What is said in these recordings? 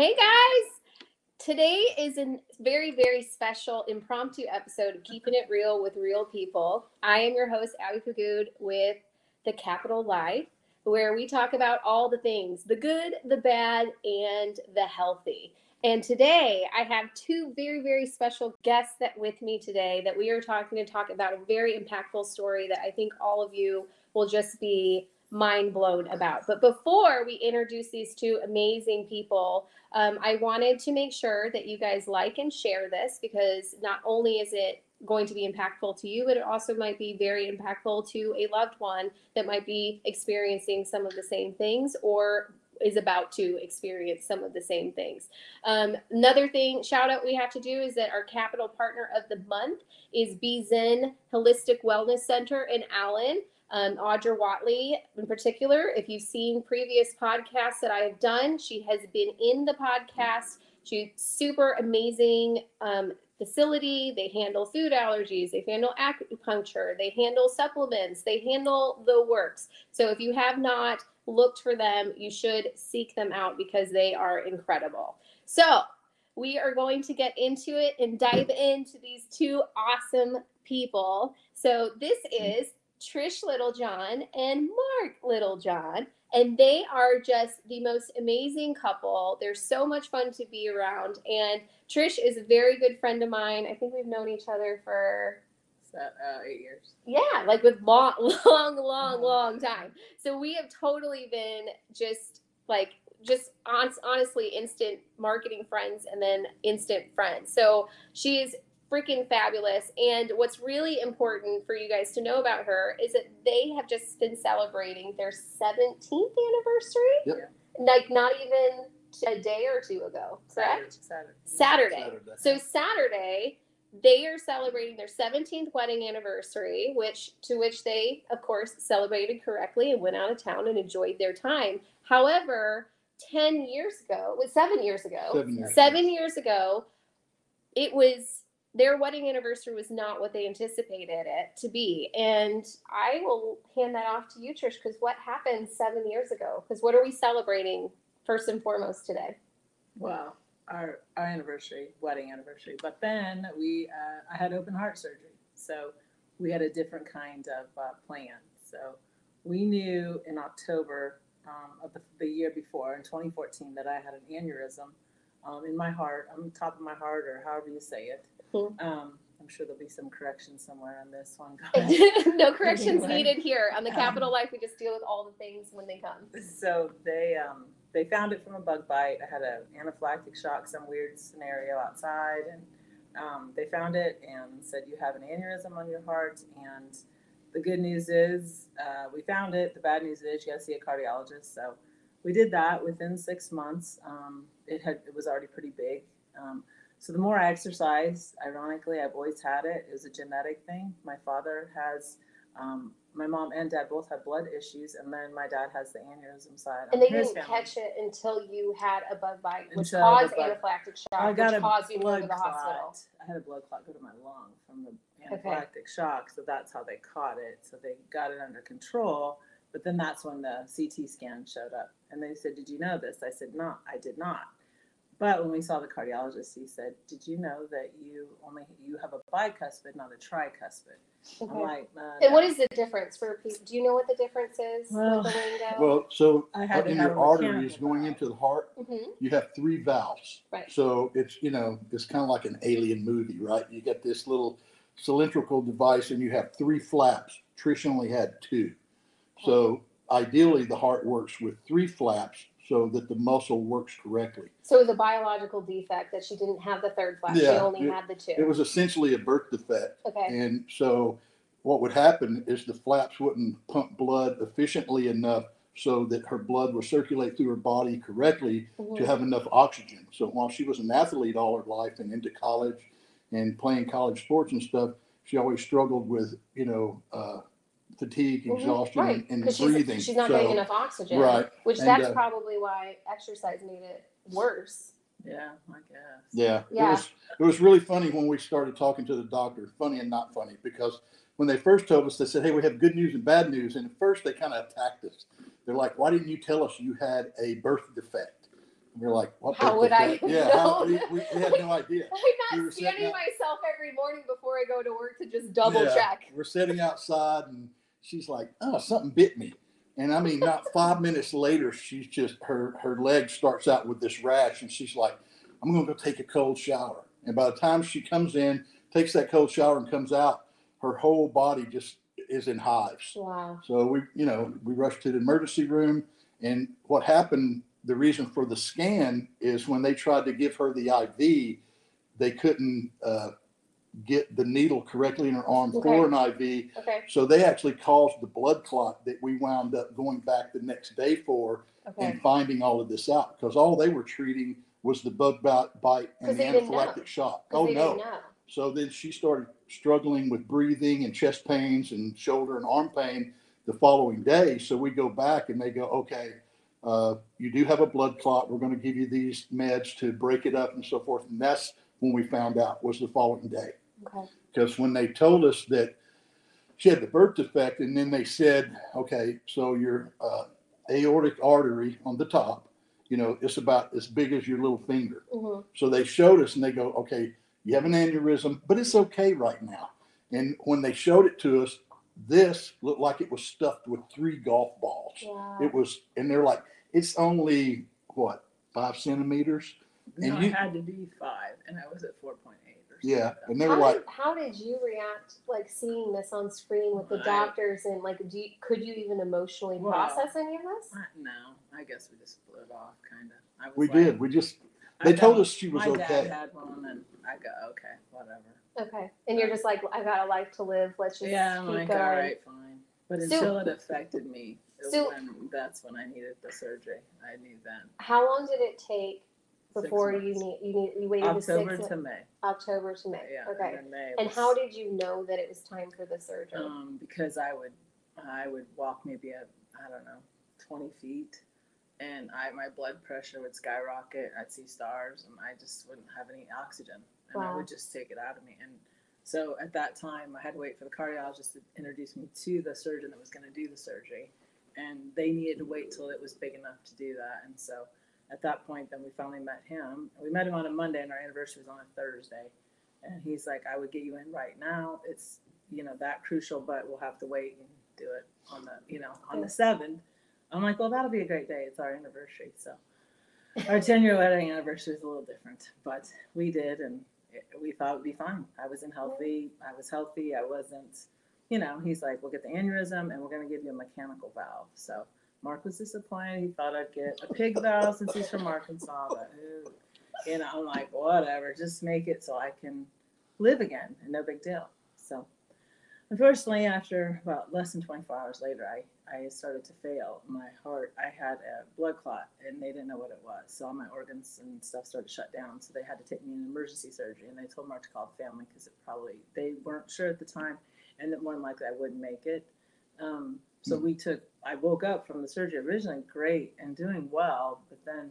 Hey guys! Today is a very, very special impromptu episode of Keeping It Real with Real People. I am your host, Abby Pagood, with The Kapitol Life, where we talk about all the things the good, the bad, and the healthy. And today I have two very, very special guests that with me today that we are talking to talk about a very impactful story that I think all of you will just be mind blown about. But before we introduce these two amazing people, um, I wanted to make sure that you guys like and share this because not only is it going to be impactful to you, but it also might be very impactful to a loved one that might be experiencing some of the same things or is about to experience some of the same things. Um, another thing, shout out we have to do is that our capital partner of the month is Be Zen Holistic Wellness Center in Allen. Um, Audra Watley, in particular, if you've seen previous podcasts that I have done, she has been in the podcast. She's super amazing um, facility. They handle food allergies, they handle acupuncture, they handle supplements, they handle the works. So if you have not looked for them, you should seek them out because they are incredible. So we are going to get into it and dive into these two awesome people. So this is Trish Littlejohn and Mark Littlejohn. And they are just the most amazing couple. They're so much fun to be around. And Trish is a very good friend of mine. I think we've known each other for uh, eight years. Yeah, like with long, long, long, long time. So we have totally been just like just on, honestly instant marketing friends and then instant friends. So she's freaking fabulous. And what's really important for you guys to know about her is that they have just been celebrating their 17th anniversary. Yep. Like not even a day or two ago, correct? Saturday. Saturday. Saturday. So Saturday, they are celebrating their 17th wedding anniversary, which to which they, of course, celebrated correctly and went out of town and enjoyed their time. However, 10 years ago, was seven years ago, Seven years seven years ago, it was their wedding anniversary was not what they anticipated it to be. And I will hand that off to you, Trish, because what happened seven years ago? Because what are we celebrating first and foremost today? Well, our our anniversary, wedding anniversary. But then we, uh, I had open heart surgery, so we had a different kind of uh, plan. So we knew in October um, of the, the year before, in 2014, that I had an aneurysm um, in my heart, on top of my heart, or however you say it. Mhm. Um, I'm sure there'll be some corrections somewhere on this one. no corrections needed here on the Um, Kapitol Life. We just deal with all the things when they come. So they um, they found it from a bug bite. I had an anaphylactic shock, some weird scenario outside, and um, they found it and said you have an aneurysm on your heart. And the good news is uh, we found it. The bad news is you got to see a cardiologist. So we did that within six months. Um, it had it was already pretty big. Um, so the more I exercise, ironically, I've always had it. It was a genetic thing. My father has. Um, my mom and dad both have blood issues, and then my dad has the aneurysm side. And they didn't family. catch it until you had a bug bite, which Until caused anaphylactic shock, I got which caused you to go to the clot. hospital. I had a blood clot go to my lung from the Okay. anaphylactic shock, so that's how they caught it. So they got it under control. But then that's when the CT scan showed up, and they said, "Did you know this?" I said, "No, I did not." But when we saw the cardiologist, he said, "Did you know that you only you have a bicuspid, not a tricuspid?" I'm like, uh, And what is the difference for people? Do you know what the difference is Well- with the lingo? Well, so I in have your a arteries going into the heart, Mhm. you have three valves. Right. So it's, you know, it's kind of like an alien movie, right? You get this little cylindrical device and you have three flaps. Trish only had two. So ideally, the heart works with three flaps so that the muscle works correctly. So it was a biological defect that she didn't have the third flap. she only it- had the two. It was essentially a birth defect. okay. And so what would happen is the flaps wouldn't pump blood efficiently enough so that her blood would circulate through her body correctly to Mhm. have enough oxygen. So while she was an athlete all her life and into college and playing college sports and stuff, she always struggled with, you know, uh, fatigue, Mhm. exhaustion, Right, and 'cause breathing. She's, she's not So- getting enough oxygen. Right. Which And, that's uh, probably why exercise made it worse. Yeah, I guess. Yeah, Yeah. It was it was really funny when we started talking to the doctor. Funny and not funny because when they first told us, they said, "Hey, we have good news and bad news." And at first, they kind of attacked us. They're like, "Why didn't you tell us you had a birth defect?" We We're like, what? How book would was I that? Yeah, how- know? we, we, we had no idea. I'm We not were sitting scanning out- myself every morning before I go to work to just double Yeah, check. We're sitting outside and she's like, oh, something bit me. And I mean, not five minutes later, she's just, her, her leg starts out with this rash and she's like, I'm going to go take a cold shower. And by the time she comes in, takes that cold shower and comes out, her whole body just is in hives. Wow. So we, you know, we rushed to the emergency room. And what happened, the reason for the scan is when they tried to give her the IV, they couldn't uh, get the needle correctly in her arm for an IV. Okay. So they actually caused the blood clot that we wound up going back the next day for Okay. and finding all of this out because all they were treating was the bug bite, and the anaphylactic shock. Oh, no. So then she started struggling with breathing and chest pains and shoulder and arm pain the following day. So we go back and they go, okay, uh, you do have a blood clot. We're going to give you these meds to break it up and so forth. And that's when we found out was the following day. Okay. Because when they told us that she had the birth defect, and then they said, okay, so your uh, aortic artery on the top, you know, it's about as big as your little finger. hmm So they showed us and they go, okay, you have an aneurysm, but it's okay right now. And when they showed it to us, this looked like it was stuffed with three golf balls. Wow. It was, and they're like, it's only what, five centimeters? No, And it you- had to be five, and I was at four point eight or something. Yeah. And they were how, like, did, how did you react, like seeing this on screen with the I- doctors, and like, do you, could you even emotionally Well, process any of this? I- No, I guess we just blew it off, kind of. We like, did. We just, I they told don't- us she was my dad okay. had one, and I go, okay, whatever. Okay, and you're just like, I got a life to live. Let's just Yeah, I'm keep like, going. all right, fine. But So- until it affected me, it So- when, that's when I needed the surgery. I knew then. How long did it take Six before you months. need you need you waited October to six to May. October to May? Yeah. okay. Then May And was- how did you know that it was time for the surgery? Um, because I would, I would walk maybe a, I don't know, twenty feet, and I my blood pressure would skyrocket. I'd see stars, and I just wouldn't have any oxygen, and I Wow. would just take it out of me. And so at that time, I had to wait for the cardiologist to introduce me to the surgeon that was going to do the surgery, and they needed to wait till it was big enough to do that. And so at that point, then we finally met him. We met him on a Monday, and our anniversary was on a Thursday. And he's like, I would get you in right now. It's you know that crucial, but we'll have to wait and do it on the you know on the seventh. I'm like, well, that'll be a great day. It's our anniversary, so our ten year wedding anniversary is a little different, but we did, and it, we thought it would be fine. I wasn't healthy. I was healthy. I wasn't. You know, he's like, we'll get the aneurysm, and we're gonna give you a mechanical valve. So Mark was disappointed. He thought I'd get a pig valve since he's from Arkansas, but ooh, you know, I'm like, whatever, just make it so I can live again, and no big deal. So, unfortunately, after about less than 24 hours later, I, I started to fail. My heart, I had a blood clot, and they didn't know what it was. So all my organs and stuff started to shut down. So they had to take me in emergency surgery, and they told Mark to call the family because it probably they weren't sure at the time, and that more than likely I wouldn't make it. Um, so we took. I woke up from the surgery originally great and doing well, but then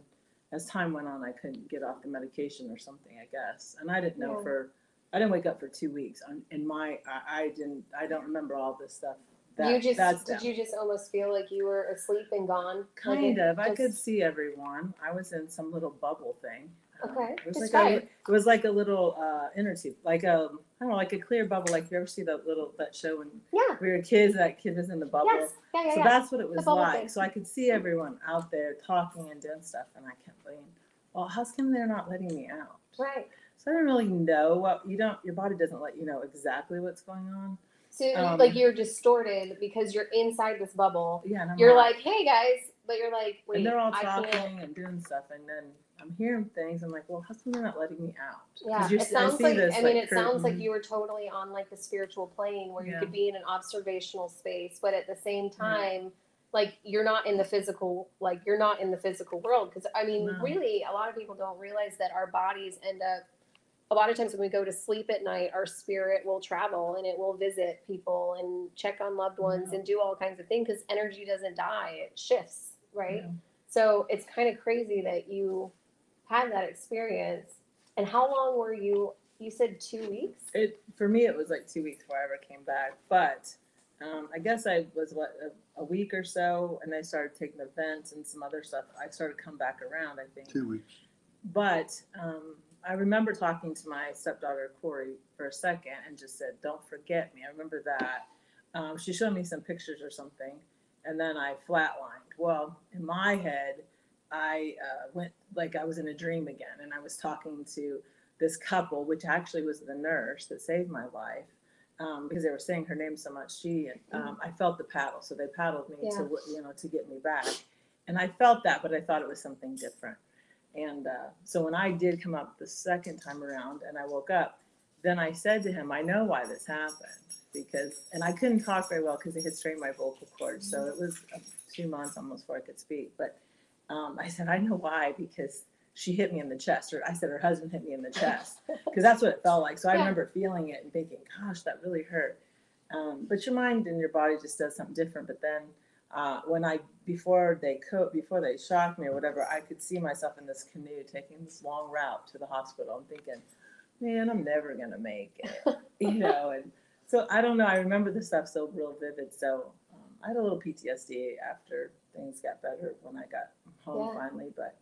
as time went on, I couldn't get off the medication or something, I guess. And I didn't know Yeah. for, I didn't wake up for two weeks. On in my, I, I didn't, I don't remember all this stuff. That, you just did you just almost feel like you were asleep and gone? Kind it of. I could see everyone. I was in some little bubble thing. Um, Okay, It was like a, it. it was like a little uh, inner tube, like a, I don't know, like a clear bubble. Like you ever see that little that show when Yeah. we were kids? That kid was in the bubble. Yes. Yeah. Yeah. So yeah. that's what it was bubble like. thing. So I could see everyone out there talking and doing stuff, and I kept thinking, well, how's come they're not letting me out? right. So I didn't really know what you don't. Your body doesn't let you know exactly what's going on. So Um, like you're distorted because you're inside this bubble. Yeah, and I'm You're like, hey guys, but you're like, wait, and they're all I talking and doing stuff, and then I'm hearing things. I'm like, well, how's come they're not letting me out? Yeah, you're- it I sounds see like. this, I mean, like, it sounds like mm-hmm. you were totally on like the spiritual plane where you could be in an observational space, but at the same mm-hmm. time, like you're not in the physical. Like you're not in the physical world because I mean, No. really, a lot of people don't realize that our bodies end up. A lot of times when we go to sleep at night, our spirit will travel and it will visit people and check on loved ones Yeah. and do all kinds of things because energy doesn't die; it shifts, right? Yeah. So it's kind of crazy that you had that experience. And how long were you? You said two weeks. It for me, it was like two weeks before I ever came back. But um, I guess I was what a, a week or so, and I started taking the vents and some other stuff. I started come back around. I think. Two weeks. But um, I remember talking to my stepdaughter Corey for a second and just said, "Don't forget me." I remember that. Um, she showed me some pictures or something, and then I flatlined. Well, in my head, I uh, went like I was in a dream again, and I was talking to this couple, which actually was the nurse that saved my life. Um, because they were saying her name so much, she um, I felt the paddle, so they paddled me Yeah. to you know to get me back, and I felt that, but I thought it was something different. And uh, so when I did come up the second time around and I woke up, then I said to him, I know why this happened because, and I couldn't talk very well because it had strained my vocal cords. So it was uh, two months almost before I could speak. But um, I said, I know why because she hit me in the chest, or I said her husband hit me in the chest because that's what it felt like. So I Yeah. remember feeling it and thinking, gosh, that really hurt. Um, but your mind and your body just does something different. But then uh, when I before they co- before they shocked me or whatever, I could see myself in this canoe taking this long route to the hospital. I'm thinking, man, I'm never gonna make it, you know. And so I don't know. I remember the stuff so real vivid. So I had a little PTSD after things got better when I got home Yeah. finally, but.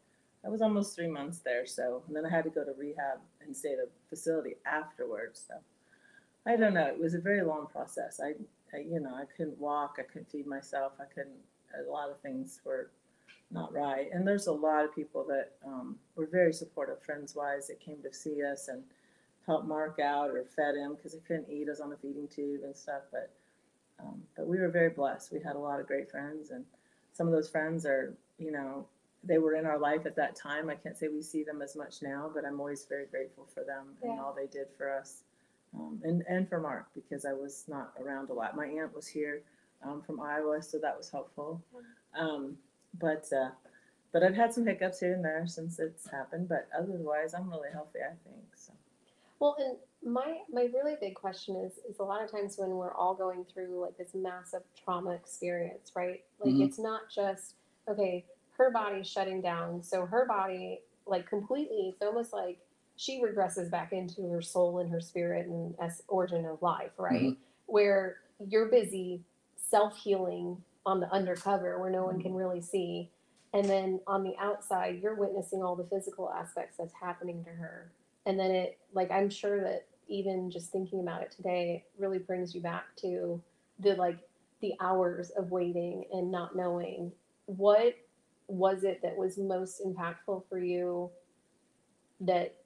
I was almost three months there, so and then I had to go to rehab and stay at a facility afterwards. So I don't know. It was a very long process. I, I you know, I couldn't walk. I couldn't feed myself. I couldn't. A lot of things were not right. And there's a lot of people that um, were very supportive, friends wise, that came to see us and helped Mark out or fed him because he couldn't eat. I was on a feeding tube and stuff. But um, but we were very blessed. We had a lot of great friends, and some of those friends are, you know, they were in our life at that time. I can't say we see them as much now, but I'm always very grateful for them and all they did for us um, and and for Mark because I was not around a lot. My aunt was here um, from Iowa, so that was helpful. Um, but uh, but I've had some hiccups here and there since it's happened. But otherwise, I'm really healthy. I think so. Well, and my my really big question is is a lot of times when we're all going through like this massive trauma experience, right? Like Mhm. it's not just okay, her body's shutting down, so her body like completely. It's almost like she regresses back into her soul and her spirit and as origin of life, right? Where you're busy self healing on the undercover where no one can really see. And then on the outside, you're witnessing all the physical aspects that's happening to her. And then it, like, I'm sure that even just thinking about it today really brings you back to the, like, the hours of waiting and not knowing what was it that was most impactful for you that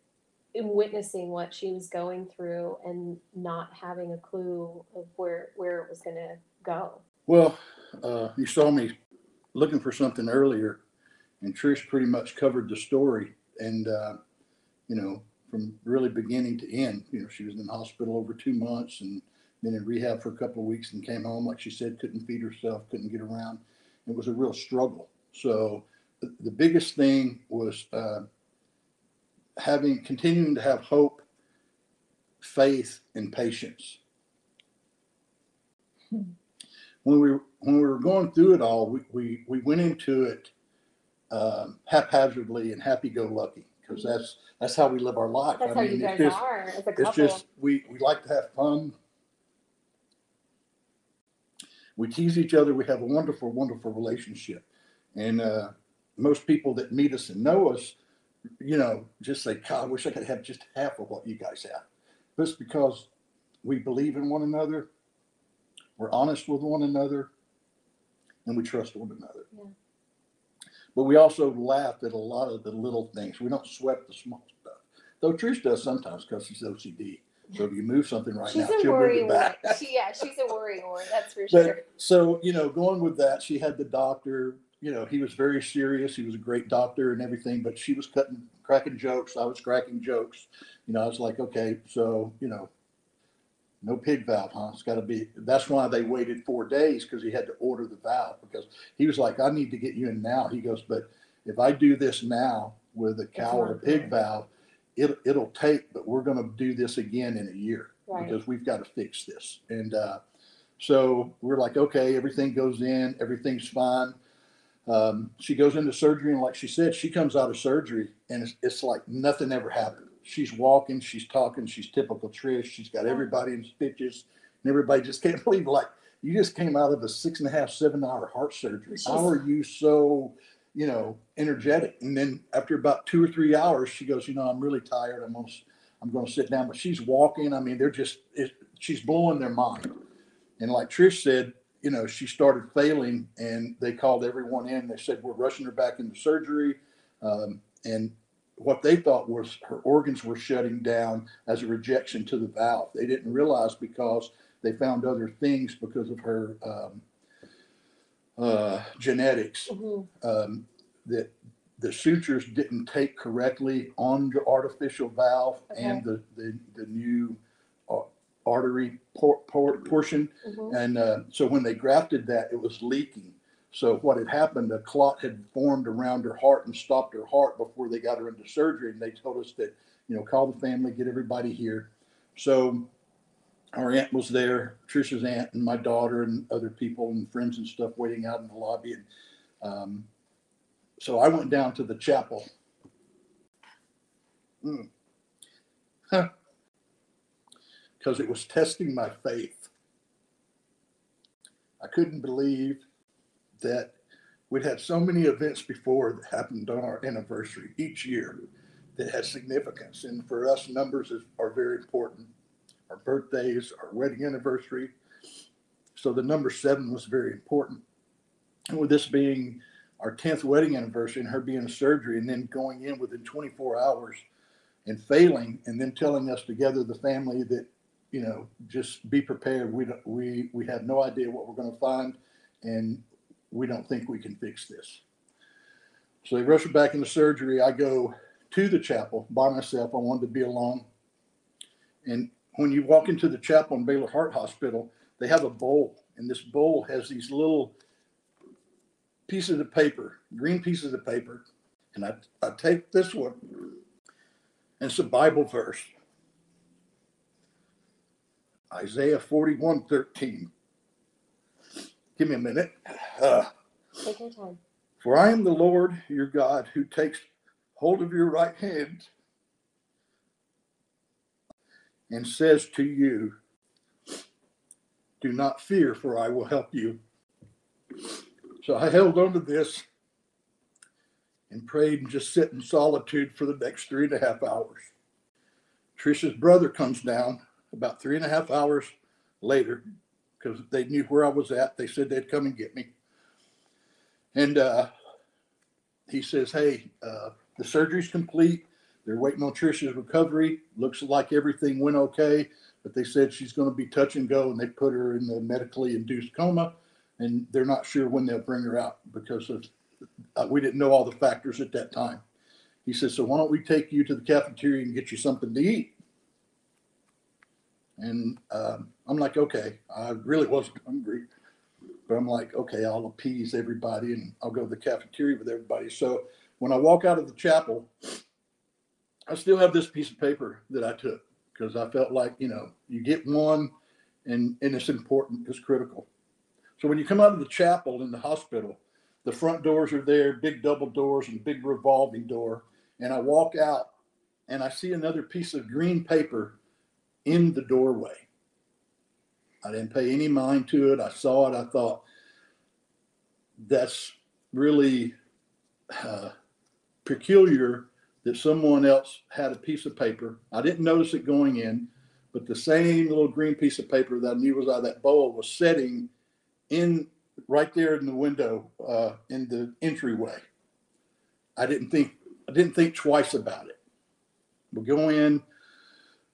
in witnessing what she was going through and not having a clue of where where it was going to go Well, uh, you saw me looking for something earlier, and Trish pretty much covered the story. And uh, you know, from really beginning to end, you know, she was in the hospital over two months, and then in rehab for a couple of weeks, and came home like she said, couldn't feed herself, couldn't get around. It was a real struggle. So the, the biggest thing was uh, having continuing to have hope, faith, and patience when we when we were going through it all, we we, we went into it um, haphazardly and happy-go-lucky because that's that's how we live our life. that's I how mean, you it's just are as a it's just we we like to have fun. We tease each other. We have a wonderful, wonderful relationship, and uh, most people that meet us and know us, you know, just say, "God, I wish I could have just half of what you guys have." Just because we believe in one another, we're honest with one another, and we trust one another. Yeah. But we also laugh at a lot of the little things. We don't sweat the small stuff. Though Trish does sometimes because she's OCD. So if you move something right she's now, a she'll move worry it back. she, yeah she's a worry wart that's for sure so you know, going with that, she had the doctor. You know, he was very serious. He was a great doctor and everything. But she was cutting, cracking jokes. I was cracking jokes. You know, I was like, okay, so you know, no pig valve, huh? It's got to be. That's why they waited four days because he had to order the valve because he was like, I need to get you in now. He goes, but if I do this now with a cow or a pig valve, it, it'll take. But we're going to do this again in a year right because we've got to fix this. And uh, so we're like, okay, everything goes in, everything's fine. Um, she goes into surgery, and like she said, she comes out of surgery, and it's, it's like nothing ever happened. She's walking, she's talking, she's typical Trish. She's got everybody in stitches, and everybody just can't believe, like, you just came out of a six and a half, seven hour heart surgery. How are you so, you know, energetic? And then after about two or three hours, she goes, you know, I'm really tired. I'm s- I'm gonna sit down. But she's walking. I mean, they're just, it, she's blowing their mind. And like Trish said, you know, she started failing, and they called everyone in. They said we're rushing her back into surgery, um, and what they thought was her organs were shutting down as a rejection to the valve. They didn't realize because they found other things because of her um, uh, genetics Mhm. um, that the sutures didn't take correctly on the artificial valve and the, the, the new ar- artery por- por- portion. Mhm. And uh, so when they grafted that, it was leaking. So what had happened, a clot had formed around her heart and stopped her heart before they got her into surgery. And they told us that, you know, call the family, get everybody here. So our aunt was there, Trisha's aunt and my daughter and other people and friends and stuff waiting out in the lobby. And um, so I went down to the chapel. Mm. Huh. Because it was testing my faith. I couldn't believe that we'd had so many events before that happened on our anniversary each year that has significance. And for us, numbers is, are very important. Our birthdays, our wedding anniversary. So the number seven was very important. And with this being our 10th wedding anniversary and her being in surgery and then going in within 24 hours and failing and then telling us together, the family, that, you know, just be prepared. We we, we have no idea what we're going to find and we don't think we can fix this. So they rush her back into surgery. I go to the chapel by myself. I wanted to be alone. And when you walk into the chapel in Baylor Heart Hospital, they have a bowl, and this bowl has these little pieces of paper, green pieces of paper. And I, I take this one, and it's a Bible verse Isaiah 41 13. Give me a minute. Uh, Take your time. for I am the Lord your God who takes hold of your right hand and says to you, Do not fear, for I will help you. So I held on to this and prayed and just sit in solitude for the next three and a half hours. Trisha's brother comes down about three and a half hours later because they knew where I was at. They said they'd come and get me. And uh, he says, Hey, uh, the surgery's complete. They're waiting on Trisha's recovery. Looks like everything went okay, but they said she's going to be touch and go, and they put her in the medically induced coma, and they're not sure when they'll bring her out because of uh, we didn't know all the factors at that time. He says, So why don't we take you to the cafeteria and get you something to eat? And um, I'm like, Okay, I really wasn't hungry. But I'm like, okay, I'll appease everybody and I'll go to the cafeteria with everybody. So when I walk out of the chapel, I still have this piece of paper that I took because I felt like, you know, you get one and, and it's important, it's critical. So when you come out of the chapel in the hospital, the front doors are there, big double doors and big revolving door. And I walk out and I see another piece of green paper in the doorway. I didn't pay any mind to it. I saw it. I thought, that's really uh, peculiar that someone else had a piece of paper. I didn't notice it going in, but the same little green piece of paper that I knew was out of that bowl was sitting in right there in the window uh, in the entryway. I didn't think I didn't think twice about it. We go in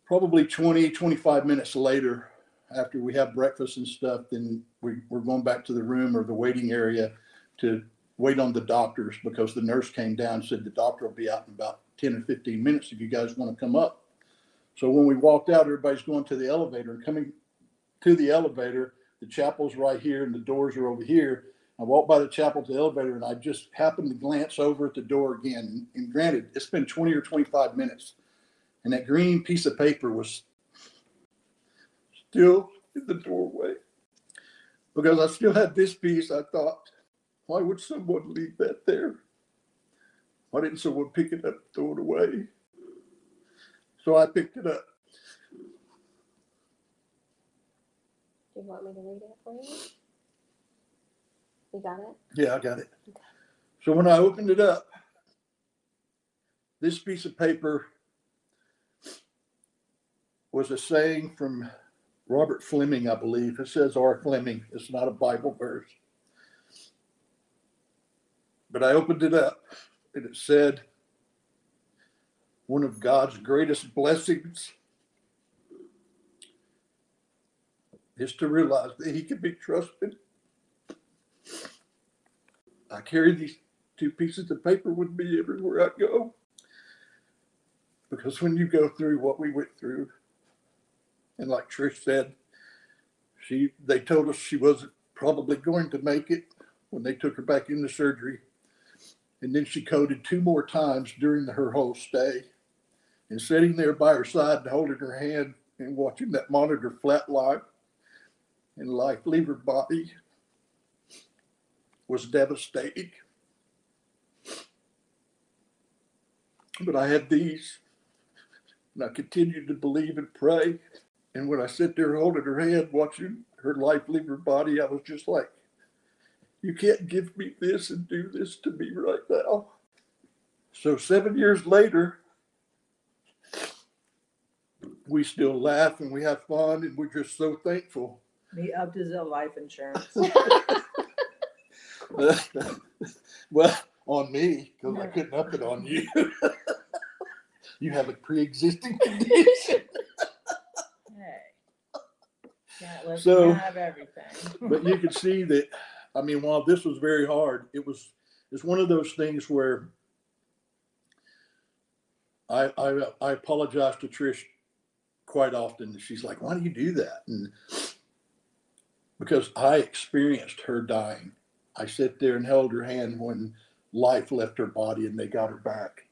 probably 20, 25 minutes later after we have breakfast and stuff, then we, we're going back to the room or the waiting area to wait on the doctors because the nurse came down and said the doctor will be out in about 10 or 15 minutes if you guys want to come up. So when we walked out, everybody's going to the elevator and coming to the elevator, the chapel's right here and the doors are over here. I walked by the chapel to the elevator and I just happened to glance over at the door again. And granted, it's been 20 or 25 minutes. And that green piece of paper was still in the doorway. Because I still had this piece, I thought, why would someone leave that there? Why didn't someone pick it up, throw it away? So I picked it up. Do you want me to read it for you? You got it? Yeah, I got it. So when I opened it up, this piece of paper was a saying from Robert Fleming, I believe. It says R. Fleming. It's not a Bible verse. But I opened it up and it said, one of God's greatest blessings is to realize that He can be trusted. I carry these two pieces of paper with me everywhere I go. Because when you go through what we went through, and like Trish said, she they told us she wasn't probably going to make it when they took her back into surgery. And then she coded two more times during her whole stay. And sitting there by her side and holding her hand and watching that monitor flat flatline and life leave her body was devastating. But I had these, and I continued to believe and pray. And when I sit there holding her hand, watching her life leave her body, I was just like, You can't give me this and do this to me right now. So, seven years later, we still laugh and we have fun, and we're just so thankful Me up to the life insurance. well, on me, because I couldn't up it on you. you have a pre-existing condition. Can't So- have everything. but you could see that. I mean, while this was very hard, it was it's one of those things where I I, I apologize to Trish quite often. She's like, "Why do you do that?" And because I experienced her dying, I sit there and held her hand when life left her body and they got her back,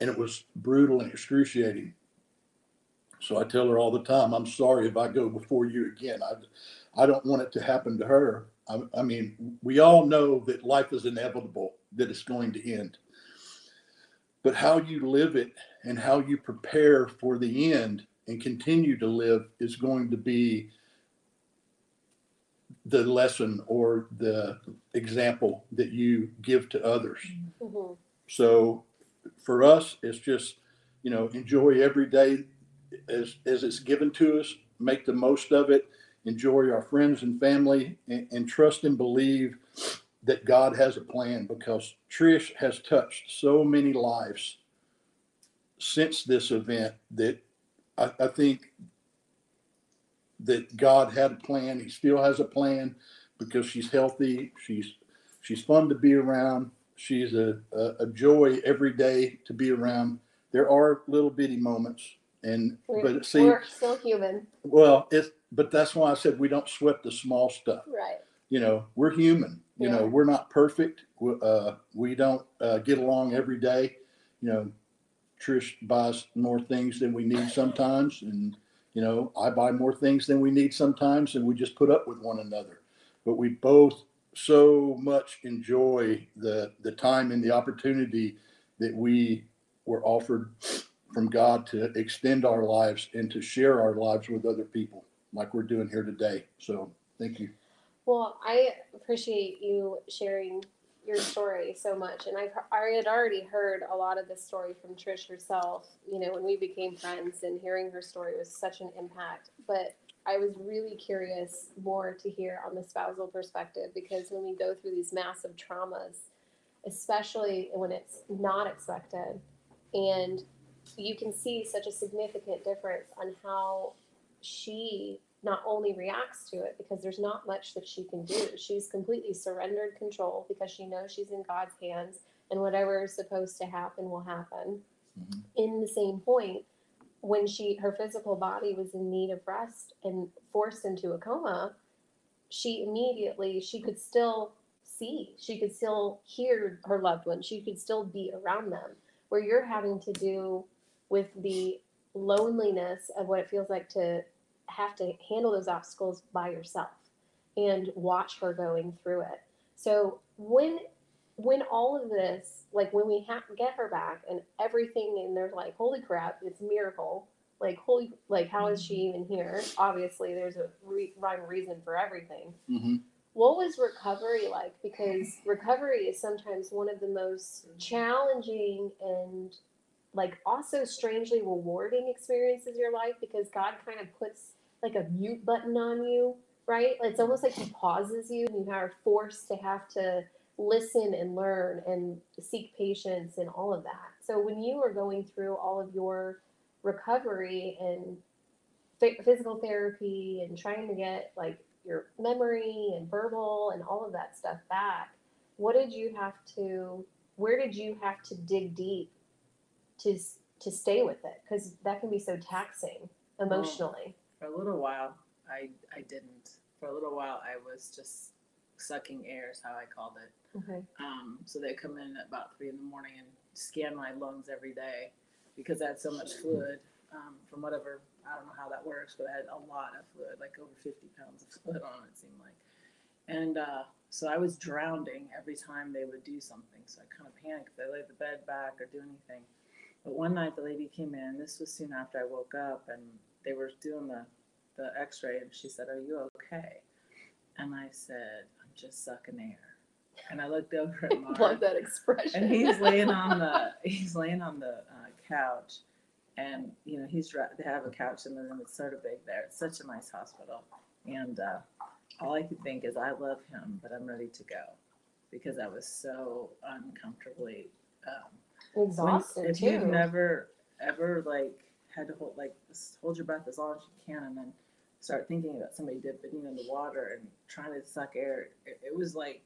and it was brutal and excruciating. So I tell her all the time, "I'm sorry if I go before you again. I I don't want it to happen to her." I, I mean, we all know that life is inevitable, that it's going to end. But how you live it and how you prepare for the end and continue to live is going to be the lesson or the example that you give to others. Mhm. So for us, it's just, you know, enjoy every day as, as it's given to us, make the most of it, enjoy our friends and family, and, and trust and believe that God has a plan because Trish has touched so many lives since this event that I, I think that God had a plan. He still has a plan because she's healthy. She's she's fun to be around. She's a, a, a joy every day to be around. There are little bitty moments, and We're, but see, we're still human, well, it's but that's why I said we don't sweat the small stuff. right? You know, we're human. You know, Yeah. we're not perfect. We, uh, we don't uh, get along every day. You know, Trish buys more things than we need sometimes, and you know, I buy more things than we need sometimes, and we just put up with one another. But we both so much enjoy the the time and the opportunity that we were offered from God to extend our lives and to share our lives with other people, like we're doing here today. So, thank you. Well, I appreciate you sharing your story so much, and I've I had already heard a lot of this story from Trish herself. You know, when we became friends, and hearing her story was such an impact. But I was really curious more to hear on the spousal perspective because when we go through these massive traumas, especially when it's not expected, and you can see such a significant difference on how she not only reacts to it because there's not much that she can do. She's completely surrendered control because she knows she's in God's hands and whatever is supposed to happen will happen. Mhm. In the same point, when she her physical body was in need of rest and forced into a coma, she immediately she could still see, she could still hear her loved ones, she could still be around them. Where you're having to do with the loneliness of what it feels like to have to handle those obstacles by yourself and watch her going through it. So when when all of this, like when we ha- get her back and everything, and they're like, "Holy crap, it's a miracle!" like holy like how is she even here? Obviously there's a re- rhyme reason for everything. Hmm what was recovery like? Because recovery is sometimes one of the most challenging and like also strangely rewarding experiences in your life because god kind of puts like a mute button on you right? It's almost like he pauses you and you are forced to have to listen and learn and seek patience and all of that. So when you were going through all of your recovery and physical therapy and trying to get like your memory and verbal and all of that stuff back what did you have to where did you have to dig deep to to stay with it because that can be so taxing emotionally For a little while, I I didn't. For a little while, I was just sucking air, is how I called it. okay Um, so they come in at about three in the morning and scan my lungs every day because I had so much fluid um, from whatever. I don't know how that works, but I had a lot of fluid, like over 50 pounds of fluid on it, it seemed like. And uh, so I was drowning every time they would do something. So I kind of panicked if they laid the bed back or do anything. But one night the lady came in. This was soon after I woke up, and they were doing the the X-ray, and she said, "Are you okay?" And I said, "I'm just sucking air." And I looked over at Mark, love that expression and he's laying on the he's laying on the uh, couch, and you know he's they have a couch in the room. It's sort of big there. It's such a nice hospital, and uh, all I could think is, I love him, but I'm ready to go because I was so uncomfortably. Um, when- exhausted if too. you've never ever like had to hold like hold your breath as long as you can and then start thinking about somebody dipping you in the water and trying to suck air it, it was like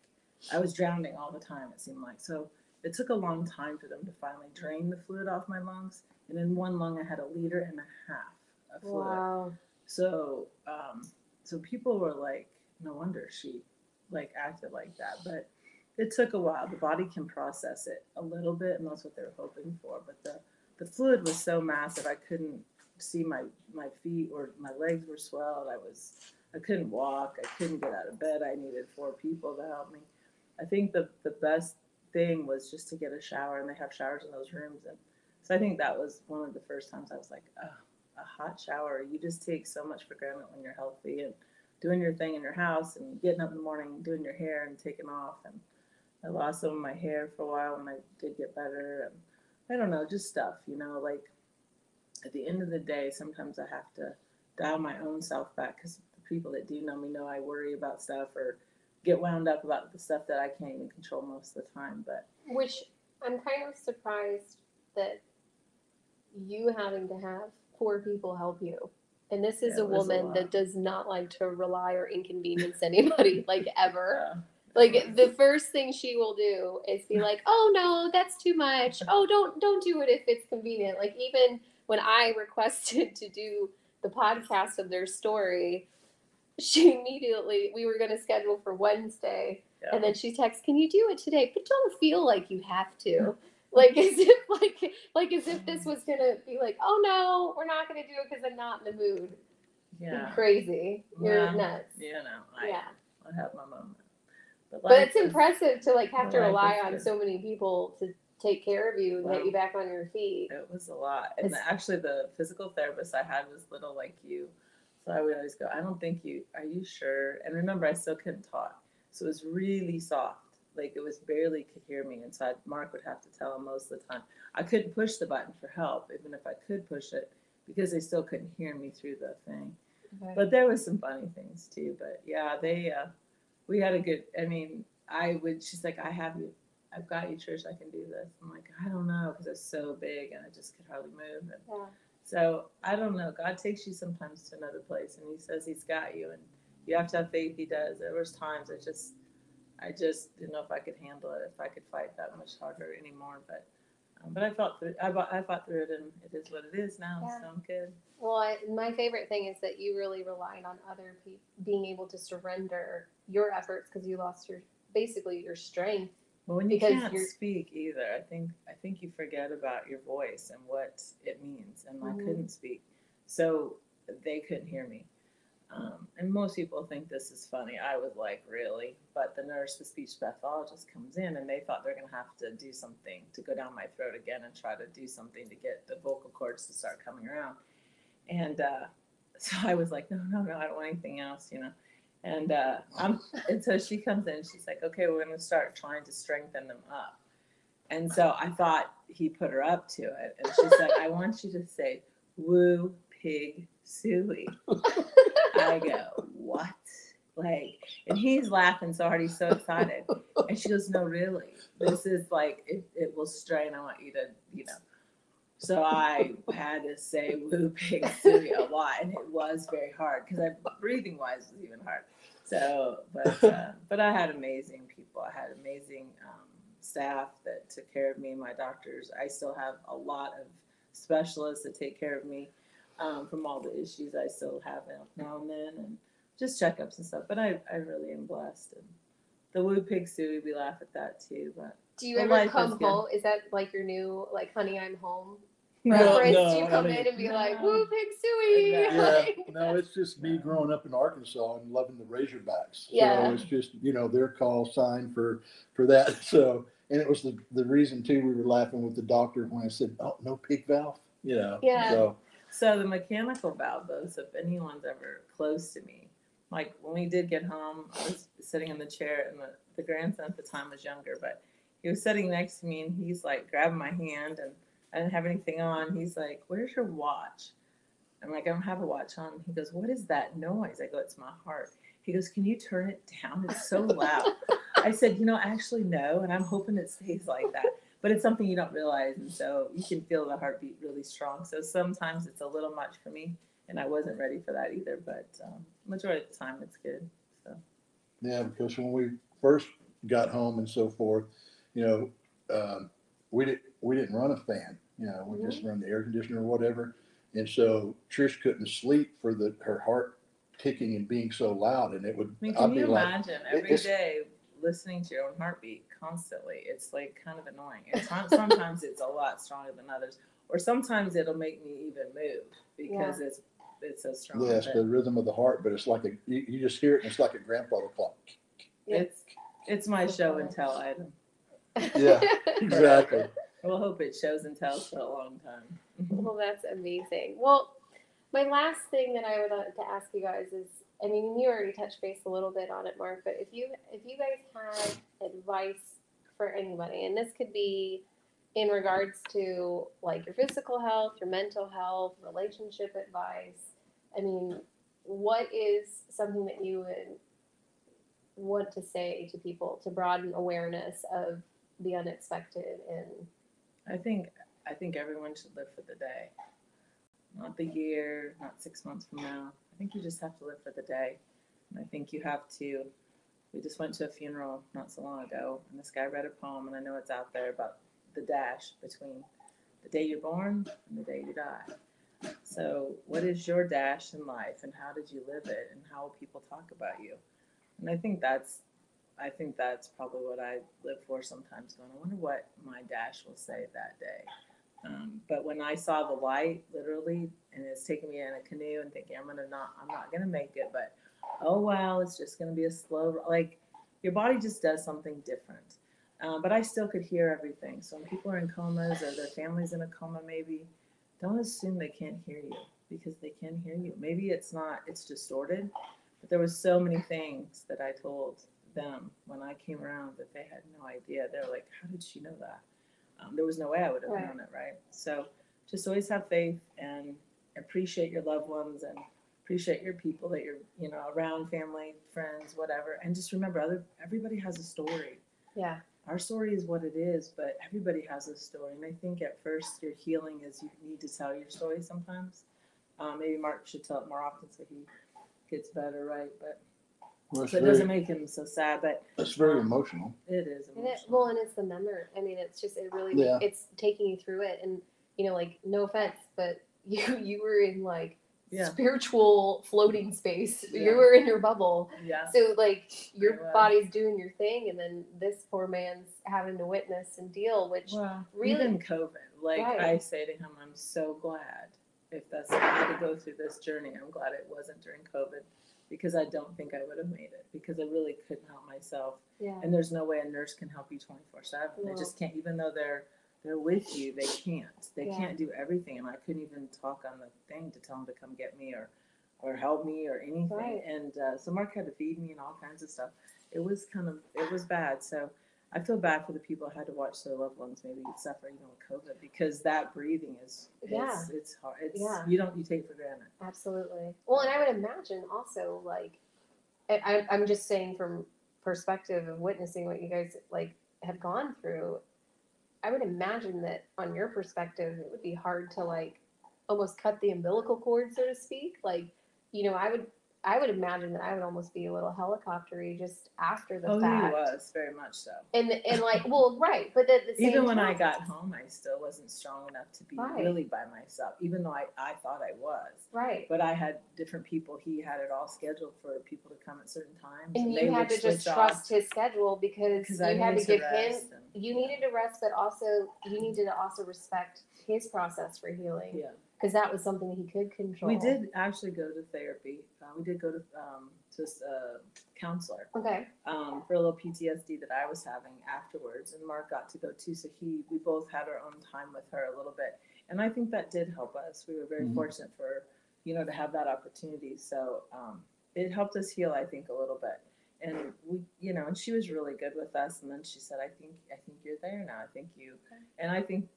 i was drowning all the time it seemed like. So it took a long time for them to finally drain the fluid off my lungs and in one lung i had a liter and a half of fluid. Wow. So, um, so people were like, no wonder she like acted like that. But it took a while. The body can process it a little bit, and that's what they were hoping for. But the the fluid was so massive, I couldn't see my my feet or my legs were swelled. I was I couldn't walk. I couldn't get out of bed. I needed four people to help me. I think the the best thing was just to get a shower, and they have showers in those rooms. And so I think that was one of the first times I was like, oh, a hot shower. You just take so much for granted when you're healthy and doing your thing in your house and getting up in the morning, doing your hair and taking off. And I lost some of my hair for a while and I did get better. And I don't know, just stuff, you know, like at the end of the day, sometimes I have to dial my own self back because the people that do know me know I worry about stuff or get wound up about the stuff that I can't even control most of the time. But which i'm kind of surprised that you having to have four people help you and this is Yeah, a was a woman that does not like to rely or inconvenience anybody like ever uh, like the first thing she will do is be like oh no that's too much. Oh don't don't do it if it's convenient. Like even when i requested to do the podcast of their story she immediately we were going to schedule for wednesday yeah. and then she texts can you do it today? But don't feel like you have to. Like as if like like as if this was gonna be like oh no we're not gonna do it because i'm not in the mood. You're yeah, crazy. You're Yeah. nuts. you know, I, yeah. I have my moment. But life it's impressive to like have to rely on good. so many people to take care of you and get you back on your feet It was a lot. And It's- actually, the physical therapist I had was little like you. So I would always go, I don't think you, are you sure? And remember, I still couldn't talk. So it was really soft. Like it was barely could hear me. And so I'd, Mark would have to tell him most of the time. I couldn't push the button for help, even if I could push it, because they still couldn't hear me through the thing. Okay. But there was some funny things too. But yeah, they, uh, we had a good, I mean, I would, she's like, I have you. I've got you, Trish. I can do this. I'm like, I don't know, because it's so big and I just could hardly move. And yeah. so I don't know. God takes you sometimes to another place, and He says He's got you, and you have to have faith. He does. There was times I just, I just didn't know if I could handle it, if I could fight that much harder anymore. But, um, but I fought through. I, I fought through it, and it is what it is now. Yeah. So I'm good. Well, I, my favorite thing is that you really relied on other people being able to surrender your efforts because you lost your basically your strength. But when you Because can't speak either, I think I think you forget about your voice and what it means. And Mhm. I couldn't speak, so they couldn't hear me. Um, and most people think this is funny. I was like, really? But the nurse, the speech pathologist, comes in, and they thought they're gonna have to do something to go down my throat again and try to do something to get the vocal cords to start coming around. And uh, so I was like, no, no, no, I don't want anything else, you know. And uh, I'm, and so she comes in. She's like, okay, we're going to start trying to strengthen them up. And so I thought he put her up to it, and she's like, I want you to say, "Woo pig suey." I go, what? Like, and he's laughing so hard, he's so excited. And she goes, no, really, this is like, it, it will strain. I want you to, you know. So I had to say woo pig suey a lot, and it was very hard because I breathing wise was even hard. So, but uh, but I had amazing people. I had amazing um, staff that took care of me. My doctors. I still have a lot of specialists that take care of me um, from all the issues I still have now and then, and just checkups and stuff. But I, I really am blessed. And the woo pig suey, we laugh at that too. But Do you The ever life is come home? Is that like your new like honey I'm home No, reference? no, Do you I come mean- in and be like, No. woo pig suey? Exactly. Yeah, Like- no, it's just me growing up in Arkansas and loving the Razorbacks. Yeah. So it's just, you know, their call sign for, for that. So, and it was the, the reason too, we were laughing with the doctor when I said, oh, no pig valve, you know? Yeah. So, So the mechanical valve, though, so if anyone's ever close to me, like when we did get home, I was sitting in the chair, and the, the grandson at the time was younger, but he was sitting next to me, and he's like grabbing my hand, and I didn't have anything on. He's like, "Where's your watch?" I'm like, "I don't have a watch on." He goes, "What is that noise?" I go, "It's my heart." He goes, "Can you turn it down? It's so loud." I said, "You know, actually, no, and I'm hoping it stays like that." but it's something you don't realize and so you can feel the heartbeat really strong so sometimes it's a little much for me and i wasn't ready for that either but um, majority of the time it's good so yeah, because when we first got home and so forth, you know, um, we didn't, we didn't run a fan, you know, we just mm-hmm. run the air conditioner or whatever. And so Trish couldn't sleep for the, her heart ticking and being so loud and it would, i mean I'd can be you like, imagine it- every it's- listening to your own heartbeat constantly it's like kind of annoying and some- sometimes it's a lot stronger than others or sometimes it'll make me even move because it's it's so strong yes, that the rhythm of the heart, but it's like a, you, you just hear it and it's like a grandfather clock. it's it's my show and tell item Yeah, Exactly. We'll hope it shows and tells for a long time Well, that's amazing. Well, my last thing that I would like to ask you guys is, I mean, you already touched base a little bit on it, Mark, but if you if you guys had advice for anybody, and this could be in regards to like your physical health, your mental health, relationship advice. I mean, what is something that you would want to say to people to broaden awareness of the unexpected and I think I think everyone should live for the day, not the year, not six months from now. I think you just have to live for the day, and I think you have to. We just went to a funeral not so long ago, and this guy read a poem, and I know it's out there about the dash between the day you're born and the day you die. So, what is your dash in life, and how did you live it, and how will people talk about you? And I think that's I think that's probably what I live for sometimes. Going, I wonder what my dash will say that day. Um, but when I saw the light, literally, and it's taking me in a canoe and thinking I'm gonna not, I'm not gonna make it, but oh wow, it's just gonna be a slow. Like your body just does something different. Um, but I still could hear everything. So when people are in comas or their families in a coma, maybe don't assume they can't hear you because they can hear you. Maybe it's not, it's distorted. But there was so many things that I told them when I came around that they had no idea. They're like, "How did she know that?" Um, there was no way I would have Right. known it, right? So just always have faith and appreciate your loved ones and appreciate your people that you're, you know, around, family, friends, whatever. And just remember, other everybody has a story. yeah, Our story is what it is, but everybody has a story. And I think at first your healing is you need to tell your story sometimes. Um, maybe Mark should tell it more often so he gets better, right? But Well, it's so it doesn't very, make him so sad, but it's very emotional. it is And it, emotional. well, and it's the memory. I mean, it's just it really Yeah. it's taking you through it, and you know, like no offense, but you you were in like Yeah. spiritual floating space. Yeah. You were in your bubble, yeah, so like your was. body's doing your thing, and then this poor man's having to witness and deal, which well, really- even COVID, like Right. I say to him, I'm so glad if that's I had to go through this journey. I'm glad it wasn't during COVID because I don't think I would have made it because I really couldn't help myself. yeah, And there's no way a nurse can help you 24 seven. They just can't, even though they're they're with you. They can't. They Yeah. can't do everything, and I couldn't even talk on the thing to tell them to come get me or or help me or anything. Right. And uh, so Mark had to feed me and all kinds of stuff. It was kind of it was bad. So I feel bad for the people who had to watch their loved ones maybe suffer, you know, with COVID because that breathing is Yeah. it's, it's hard. It's Yeah. you don't you take for granted. Absolutely. Well, and I would imagine also like, I, I- I'm just saying from perspective of witnessing what you guys like have gone through. I would imagine that on your perspective, it would be hard to like almost cut the umbilical cord, so to speak. Like, you know, I would, I would imagine that I would almost be a little helicoptery just after the oh, fact. he was very much so. And and like, well, right, but at the same Even when I got home, I still wasn't strong enough to be Right. really by myself, even though I, I thought I was. right. But I had different people. He had it all scheduled for people to come at certain times. And they you had to just trust his schedule because you I had to needed give him and- you needed to rest, but also you needed to also respect his process for healing Yeah, because that was something he could control. we did actually go to therapy. Uh, we did go to um, to a counselor Okay. um, for a little PTSD that I was having afterwards, and Mark got to go too. So he, we both had our own time with her a little bit, and I think that did help us. We were very Mhm. fortunate for you know to have that opportunity. So um, it helped us heal, I think, a little bit. And we, you know, and she was really good with us. And then she said, "I think, I think you're there now. I think you," and I think,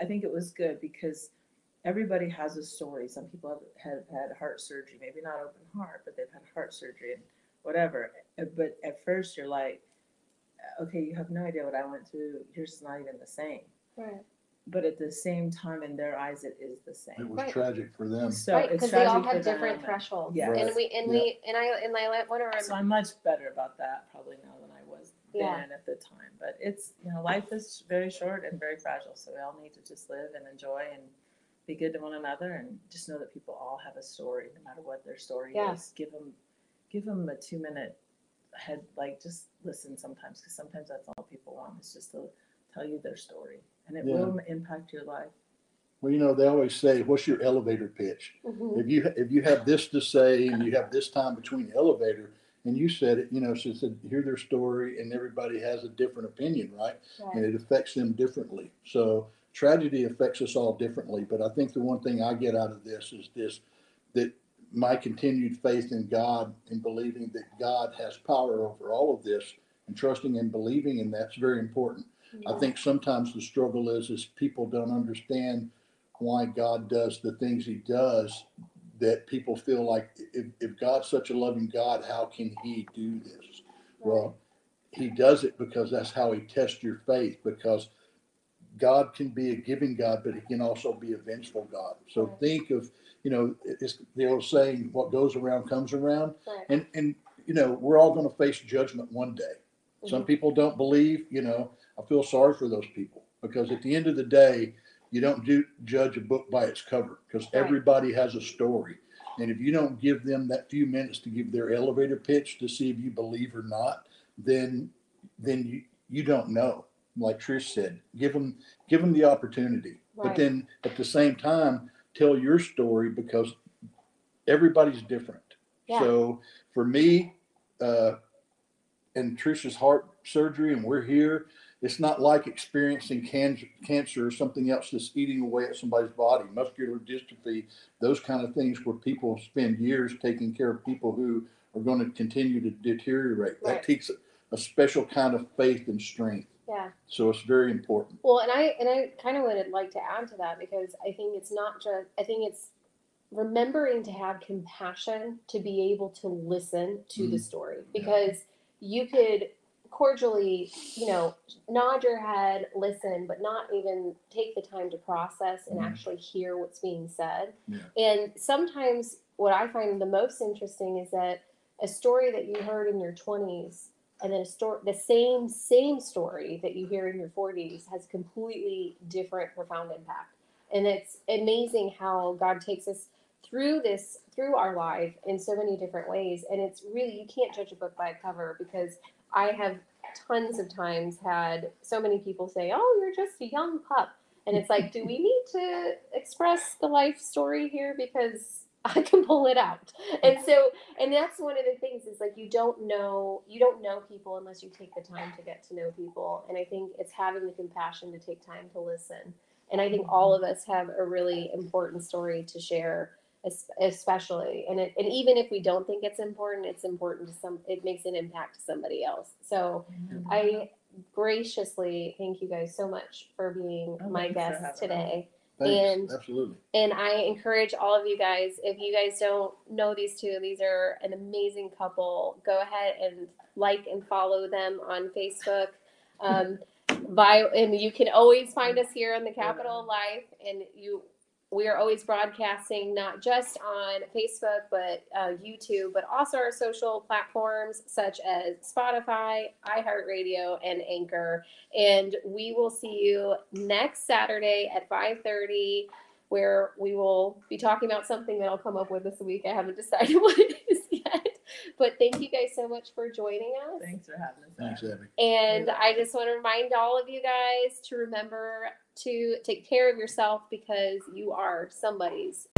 I think it was good because everybody has a story. Some people have, have had heart surgery, maybe not open heart, but they've had heart surgery and whatever. Uh, But at first, you're like, okay, you have no idea what I went through. Yours is not even the same. Right. But at the same time, in their eyes, it is the same. It was Right. tragic for them. So right, it's because they all tragic for have different them. thresholds. Yes. And Right. we and Yeah. we and I and I want to remember. So I'm much better about that probably now than I was Yeah. then at the time. But it's you know life is very short and very fragile, so we all need to just live and enjoy and be good to one another and just know that people all have a story, no matter what their story Yeah. is. Give them give them a two minute head like just listen sometimes because sometimes that's all people want is just to tell you their story and it Yeah. will impact your life. Well, you know, they always say, what's your elevator pitch? Mhm. If you, if you have this to say and you have this time between the elevator, and you said it, you know, she said, hear their story and everybody has a different opinion, right? And it affects them differently. So tragedy affects us all differently. But I think the one thing I get out of this is this, that my continued faith in God and believing that God has power over all of this and trusting and believing in that's very important. I think sometimes the struggle is is people don't understand why God does the things He does. That people feel like if, if God's such a loving God, how can He do this? Well, He does it because that's how He tests your faith. Because God can be a giving God, but He can also be a vengeful God. So Right. think of you know it's the old saying, "What goes around comes around." Right. And and you know we're all going to face judgment one day. Some Mhm. people don't believe, you know, I feel sorry for those people because at the end of the day, you don't do judge a book by its cover because Right. everybody has a story. And if you don't give them that few minutes to give their elevator pitch to see if you believe or not, then then you you don't know. Like Trish said, give them give them the opportunity. But then at the same time, tell your story because everybody's different. Yeah. So for me, uh, and Trisha's heart surgery, and we're here. It's not like experiencing cancer, cancer or something else that's eating away at somebody's body, muscular dystrophy, those kind of things where people spend years taking care of people who are going to continue to deteriorate. Right. That takes a special kind of faith and strength. Yeah. So it's very important. Well, and I and I kind of would like to add to that because I think it's not just I think it's remembering to have compassion to be able to listen to the Mhm. story because you could cordially, you know, nod your head, listen, but not even take the time to process and Mhm. actually hear what's being said. Yeah. And sometimes what I find the most interesting is that a story that you heard in your 20s and then a story the same same story that you hear in your 40s has completely different profound impact. And it's amazing how god takes us through this through our life in so many different ways. And it's really you can't judge a book by a cover because i have tons of times had so many people say oh you're just a young pup. And it's like do we need to express the life story here? Because I can pull it out. And so, and that's one of the things is like you don't know you don't know people unless you take the time to get to know people. And I think it's having the compassion to take time to listen. And I think all of us have a really important story to share, especially. And it, and even if we don't think it's important, it's important to some. It makes an impact to somebody else. So I graciously thank you guys so much for being Oh, my guests today. Thanks, And- absolutely. And I encourage all of you guys, if you guys don't know these two, these are an amazing couple. Go ahead and like and follow them on Facebook. Um, by and you can always find us here on the Kapitol Life, and you we are always broadcasting not just on Facebook but uh, YouTube, but also our social platforms such as Spotify, iHeartRadio, and Anchor. And we will see you next Saturday at five thirty where we will be talking about something that I'll come up with this week. I haven't decided what it is. But thank you guys so much for joining us. Thanks for having us. Thanks, Abby. And I just want to remind all of you guys to remember to take care of yourself because you are somebody's